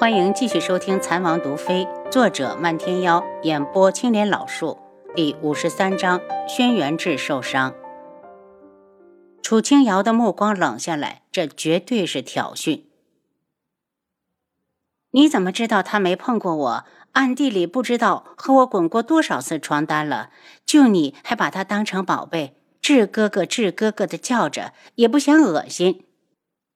欢迎继续收听《残王毒妃》，作者漫天妖，演播青莲老树，第五十三章：轩辕志受伤。楚清瑶的目光冷下来，这绝对是挑衅。你怎么知道他没碰过我？暗地里不知道和我滚过多少次床单了？就你还把他当成宝贝，志哥哥、志哥哥的叫着，也不嫌恶心。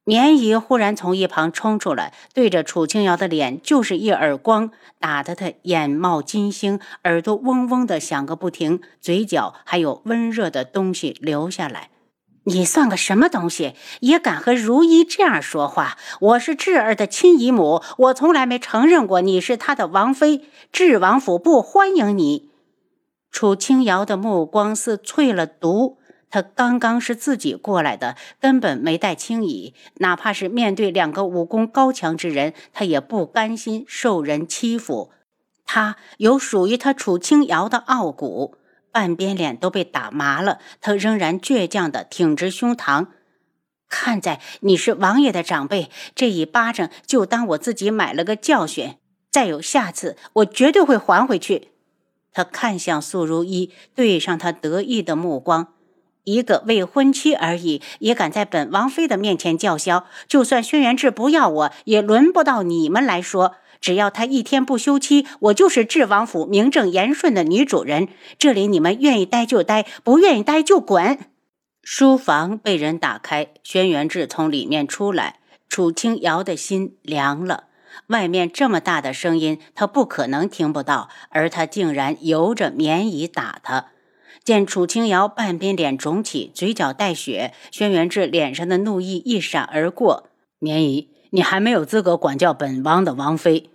绵姨忽然从一旁冲出来，对着楚清瑶的脸就是一耳光，打得她眼冒金星，耳朵嗡嗡的响个不停，嘴角还有温热的东西流下来。你算个什么东西，也敢和如意这样说话？我是智儿的亲姨母，我从来没承认过你是他的王妃。智王府不欢迎你。楚清瑶的目光似淬了毒。他刚刚是自己过来的，根本没带轻椅。哪怕是面对两个武功高强之人，他也不甘心受人欺负。他有属于他楚清瑶的傲骨，半边脸都被打麻了，他仍然倔强地挺直胸膛。看在你是王爷的长辈，这一巴掌就当我自己买了个教训。再有下次，我绝对会还回去。他看向素如一，对上他得意的目光。一个未婚妻而已，也敢在本王妃的面前叫嚣？就算轩辕志不要我，也轮不到你们来说。只要他一天不休妻，我就是智王府名正言顺的女主人。这里你们愿意待就待，不愿意待就滚。书房被人打开，轩辕志从里面出来，楚清瑶的心凉了。外面这么大的声音，他不可能听不到，而他竟然由着棉衣打他。见楚清瑶半边脸肿起，嘴角带血，轩辕志脸上的怒意一闪而过。绵姨，你还没有资格管教本王的王妃。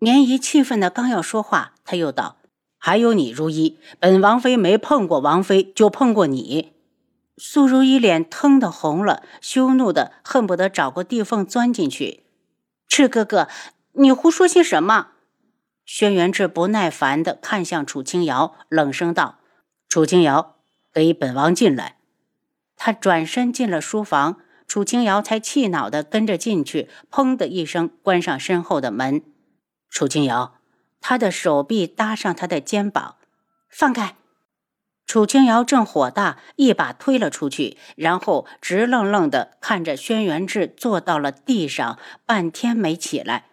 绵姨气愤的刚要说话，他又道：“还有你如意，本王妃没碰过王妃，就碰过你。”苏如意脸腾的红了，羞怒的恨不得找个地缝钻进去。赤哥哥，你胡说些什么？轩辕志不耐烦的看向楚清瑶，冷声道。楚清瑶，给本王进来！他转身进了书房，楚清瑶才气恼的跟着进去，砰的一声关上身后的门。楚清瑶，他的手臂搭上他的肩膀，放开！楚清瑶正火大，一把推了出去，然后直愣愣的看着轩辕志坐到了地上，半天没起来。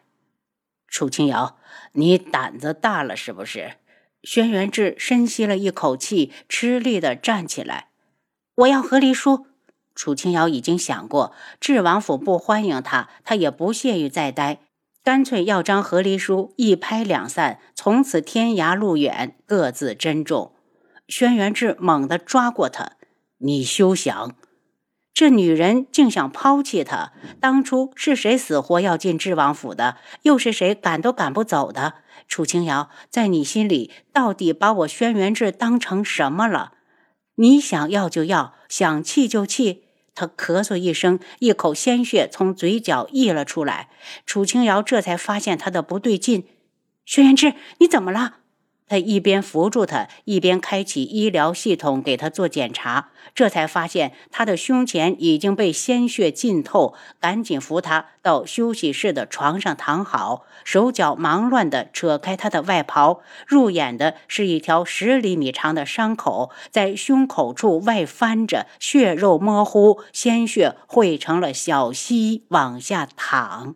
楚清瑶，你胆子大了是不是？轩辕志深吸了一口气，吃力地站起来。我要和离书。楚清瑶已经想过，智王府不欢迎他，他也不屑于再待，干脆要张和离书一拍两散，从此天涯路远，各自珍重。轩辕志猛地抓过他：“你休想！这女人竟想抛弃他！当初是谁死活要进智王府的？又是谁赶都赶不走的？”楚清瑶，在你心里到底把我轩辕志当成什么了？你想要就要，想气就气。他咳嗽一声，一口鲜血从嘴角溢了出来。楚清瑶这才发现他的不对劲。轩辕志，你怎么了？他一边扶住他，一边开启医疗系统给他做检查，这才发现他的胸前已经被鲜血浸透，赶紧扶他到休息室的床上躺好，手脚忙乱地扯开他的外袍，入眼的是一条十厘米长的伤口，在胸口处外翻着，血肉模糊，鲜血汇成了小溪往下淌。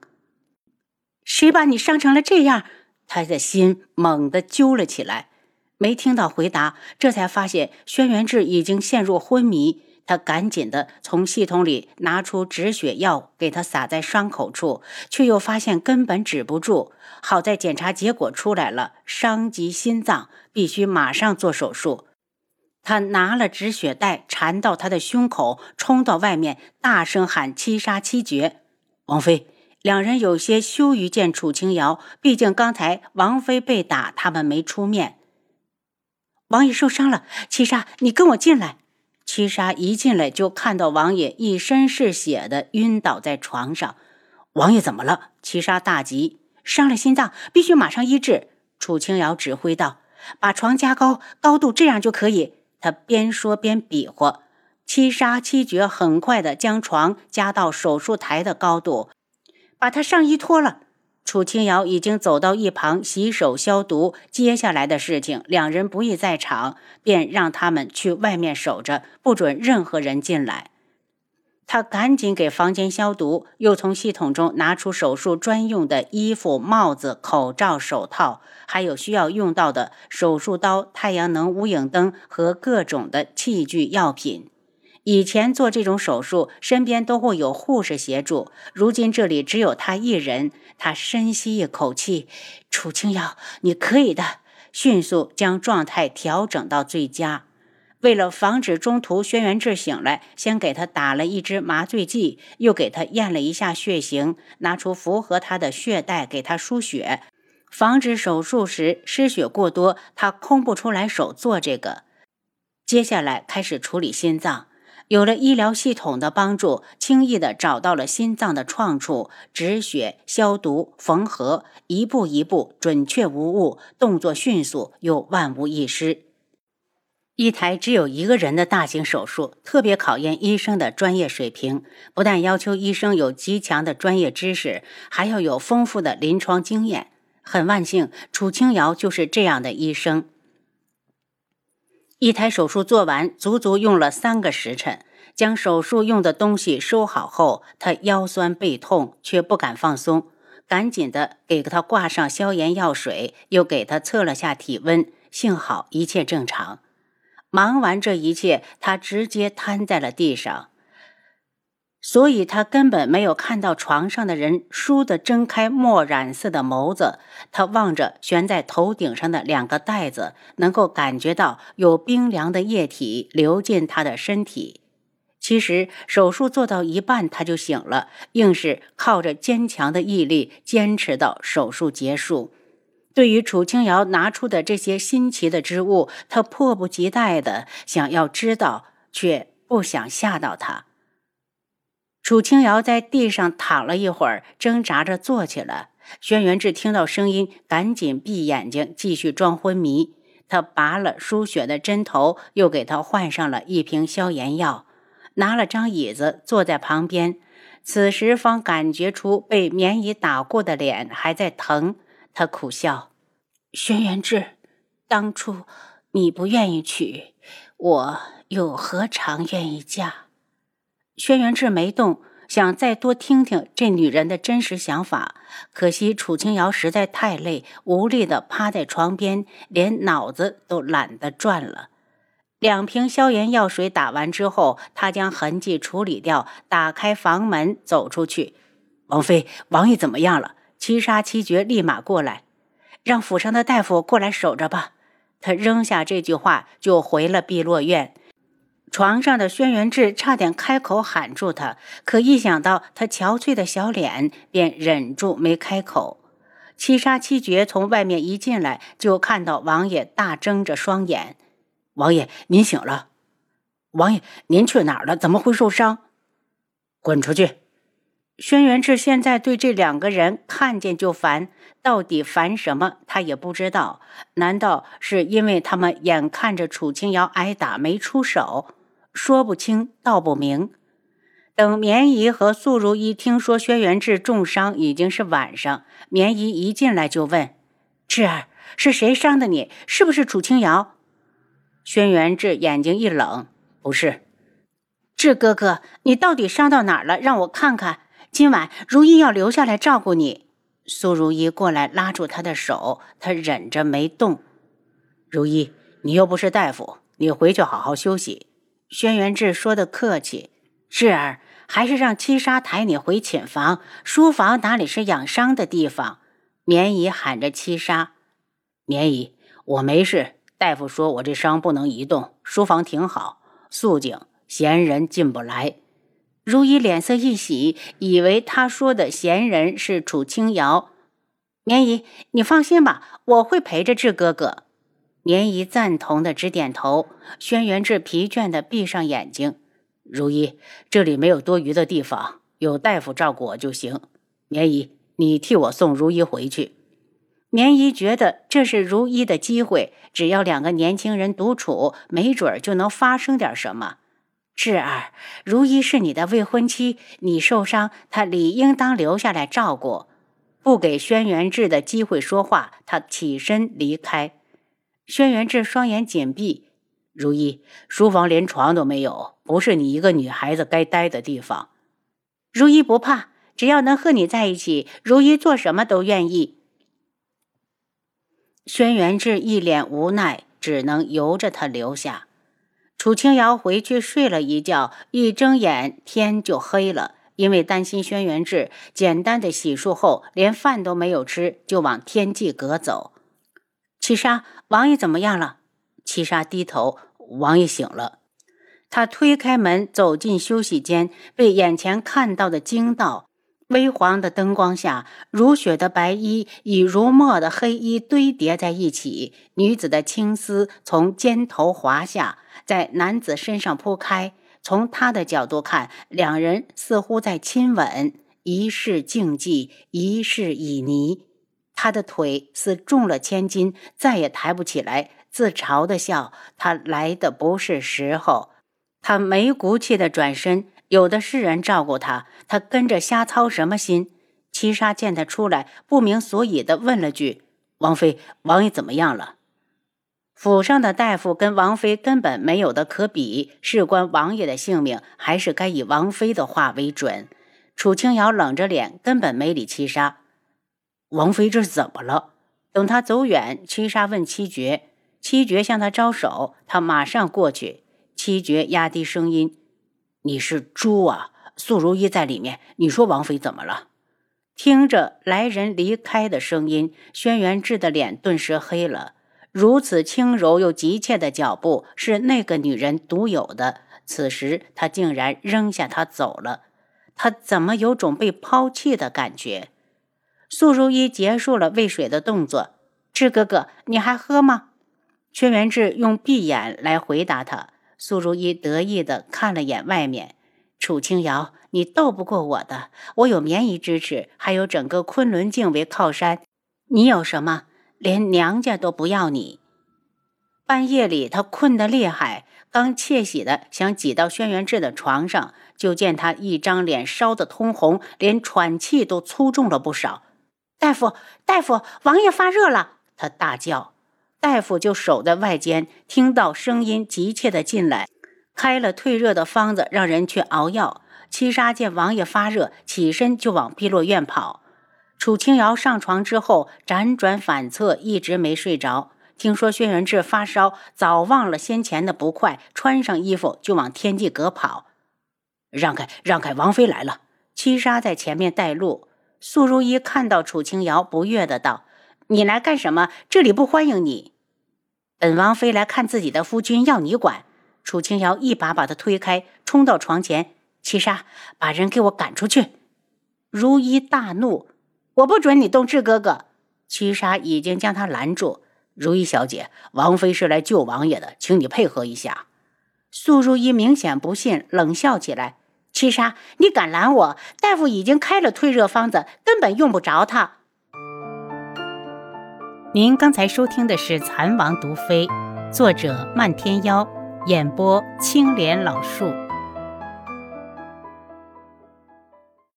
谁把你伤成了这样？他的心猛地揪了起来，没听到回答，这才发现轩辕志已经陷入昏迷。他赶紧的从系统里拿出止血药，给他撒在伤口处，却又发现根本止不住。好在检查结果出来了，伤及心脏，必须马上做手术。他拿了止血带缠到他的胸口，冲到外面，大声喊：“七杀七绝，王妃！”两人有些羞于见楚清瑶，毕竟刚才王妃被打，他们没出面。王爷受伤了，七杀，你跟我进来。七杀一进来就看到王爷一身是血的晕倒在床上。王爷怎么了？七杀大急，伤了心脏，必须马上医治。楚清瑶指挥道：“把床加高，高度这样就可以。”他边说边比划。七杀七绝很快的将床加到手术台的高度。把他上衣脱了，楚清瑶已经走到一旁洗手消毒，接下来的事情两人不宜在场，便让他们去外面守着，不准任何人进来。他赶紧给房间消毒，又从系统中拿出手术专用的衣服、帽子、口罩、手套，还有需要用到的手术刀、太阳能无影灯和各种的器具药品。以前做这种手术，身边都会有护士协助，如今这里只有他一人。他深吸一口气：“楚清瑶，你可以的。”迅速将状态调整到最佳。为了防止中途轩辕志醒来，先给他打了一支麻醉剂，又给他验了一下血型，拿出符合他的血袋给他输血，防止手术时失血过多，他空不出来手做这个。接下来开始处理心脏，有了医疗系统的帮助，轻易的找到了心脏的创处，止血、消毒、缝合，一步一步准确无误，动作迅速又万无一失。一台只有一个人的大型手术，特别考验医生的专业水平。不但要求医生有极强的专业知识，还要有丰富的临床经验。很万幸，楚清瑶就是这样的医生。一台手术做完，足足用了三个时辰。将手术用的东西收好后，他腰酸背痛，却不敢放松，赶紧的给他挂上消炎药水，又给他测了下体温，幸好一切正常。忙完这一切，他直接瘫在了地上，所以他根本没有看到床上的人倏地睁开墨染色的眸子。他望着悬在头顶上的两个袋子，能够感觉到有冰凉的液体流进他的身体。其实手术做到一半，他就醒了，硬是靠着坚强的毅力坚持到手术结束。对于楚清瑶拿出的这些新奇的织物，他迫不及待的想要知道，却不想吓到他。楚清瑶在地上躺了一会儿，挣扎着坐起来。轩辕志听到声音，赶紧闭眼睛，继续装昏迷。他拔了输血的针头，又给他换上了一瓶消炎药，拿了张椅子坐在旁边。此时方感觉出被棉衣打过的脸还在疼。他苦笑：“轩辕志，当初你不愿意娶我，又何尝愿意嫁？”轩辕志没动，想再多听听这女人的真实想法。可惜楚清瑶实在太累，无力的趴在床边，连脑子都懒得转了。两瓶消炎药水打完之后，他将痕迹处理掉，打开房门走出去。王妃，王爷怎么样了？七杀七绝立马过来，让府上的大夫过来守着吧。他扔下这句话，就回了碧落院。床上的轩辕志差点开口喊住他，可一想到他憔悴的小脸，便忍住没开口。七杀七绝从外面一进来，就看到王爷大睁着双眼：“王爷，您醒了。王爷，您去哪儿了？怎么会受伤？滚出去！”轩辕志现在对这两个人看见就烦，到底烦什么他也不知道。难道是因为他们眼看着楚清瑶挨打没出手？说不清道不明。等绵姨和素如意听说轩辕志重伤，已经是晚上。绵姨一进来就问：“志儿，是谁伤的你？是不是楚清瑶？”轩辕志眼睛一冷：“不是。”志哥哥，你到底伤到哪儿了？让我看看。今晚如意要留下来照顾你。苏如意过来拉住他的手，他忍着没动。如意，你又不是大夫，你回去好好休息。轩辕志说的客气。志儿，还是让七杀抬你回寝房。书房哪里是养伤的地方？棉姨喊着七杀。棉姨，我没事。大夫说我这伤不能移动，书房挺好，肃静，闲人进不来。如意脸色一喜，以为他说的闲人是楚清瑶。绵姨，你放心吧，我会陪着志哥哥。绵姨赞同的直点头。轩辕志疲倦的闭上眼睛。如一，这里没有多余的地方，有大夫照顾我就行。绵姨，你替我送如一回去。绵姨觉得这是如一的机会，只要两个年轻人独处，没准就能发生点什么。智儿，如一是你的未婚妻，你受伤，她理应当留下来照顾。不给轩辕志的机会说话，他起身离开。轩辕志双眼紧闭，如一，书房连床都没有，不是你一个女孩子该待的地方。如一不怕，只要能和你在一起，如一做什么都愿意。轩辕志一脸无奈，只能由着他留下。楚清瑶回去睡了一觉，一睁眼天就黑了。因为担心轩辕志，简单的洗漱后，连饭都没有吃，就往天际阁走。七杀，王爷怎么样了？七杀低头，王爷醒了。他推开门走进休息间，被眼前看到的惊到。微黄的灯光下，如雪的白衣与如墨的黑衣堆叠在一起，女子的青丝从肩头滑下，在男子身上铺开。从他的角度看，两人似乎在亲吻，一世静寂，一世旖旎。他的腿似重了千斤，再也抬不起来，自嘲的笑。他来的不是时候。他没骨气的转身，有的是人照顾他，他跟着瞎操什么心？七杀见他出来，不明所以的问了句：“王妃，王爷怎么样了？”府上的大夫跟王妃根本没有的可比，事关王爷的性命，还是该以王妃的话为准。楚清瑶冷着脸，根本没理七杀。王妃这是怎么了？等他走远，七杀问七绝，七绝向他招手，他马上过去。七绝压低声音：“你是猪啊！素如意在里面，你说王妃怎么了？”听着来人离开的声音，轩辕志的脸顿时黑了。如此轻柔又急切的脚步是那个女人独有的。此时他竟然扔下她走了，他怎么有种被抛弃的感觉？素如意结束了喂水的动作，志哥哥，你还喝吗？轩辕志用闭眼来回答他。素如意得意的看了眼外面，楚清瑶，你斗不过我的，我有绵衣支持，还有整个昆仑镜为靠山，你有什么？连娘家都不要你。半夜里，他困得厉害，刚窃喜的想挤到轩辕志的床上，就见他一张脸烧得通红，连喘气都粗重了不少。大夫，大夫，王爷发热了！他大叫。大夫就守在外间，听到声音急切的进来，开了退热的方子，让人去熬药。七杀见王爷发热，起身就往碧落院跑。楚清瑶上床之后辗转反侧，一直没睡着。听说轩辕志发烧，早忘了先前的不快，穿上衣服就往天际阁跑。让开，让开！王妃来了。七杀在前面带路。素如意看到楚清瑶，不悦的道：“你来干什么？这里不欢迎你。本王妃来看自己的夫君，要你管？”楚清瑶一把把他推开，冲到床前：“七杀，把人给我赶出去！”如一大怒。我不准你动志哥哥，七杀已经将他拦住。如意小姐，王妃是来救王爷的，请你配合一下。素如意明显不信，冷笑起来：“七杀，你敢拦我？大夫已经开了退热方子，根本用不着他。”您刚才收听的是《蚕王毒妃》，作者漫天妖，演播青莲老树。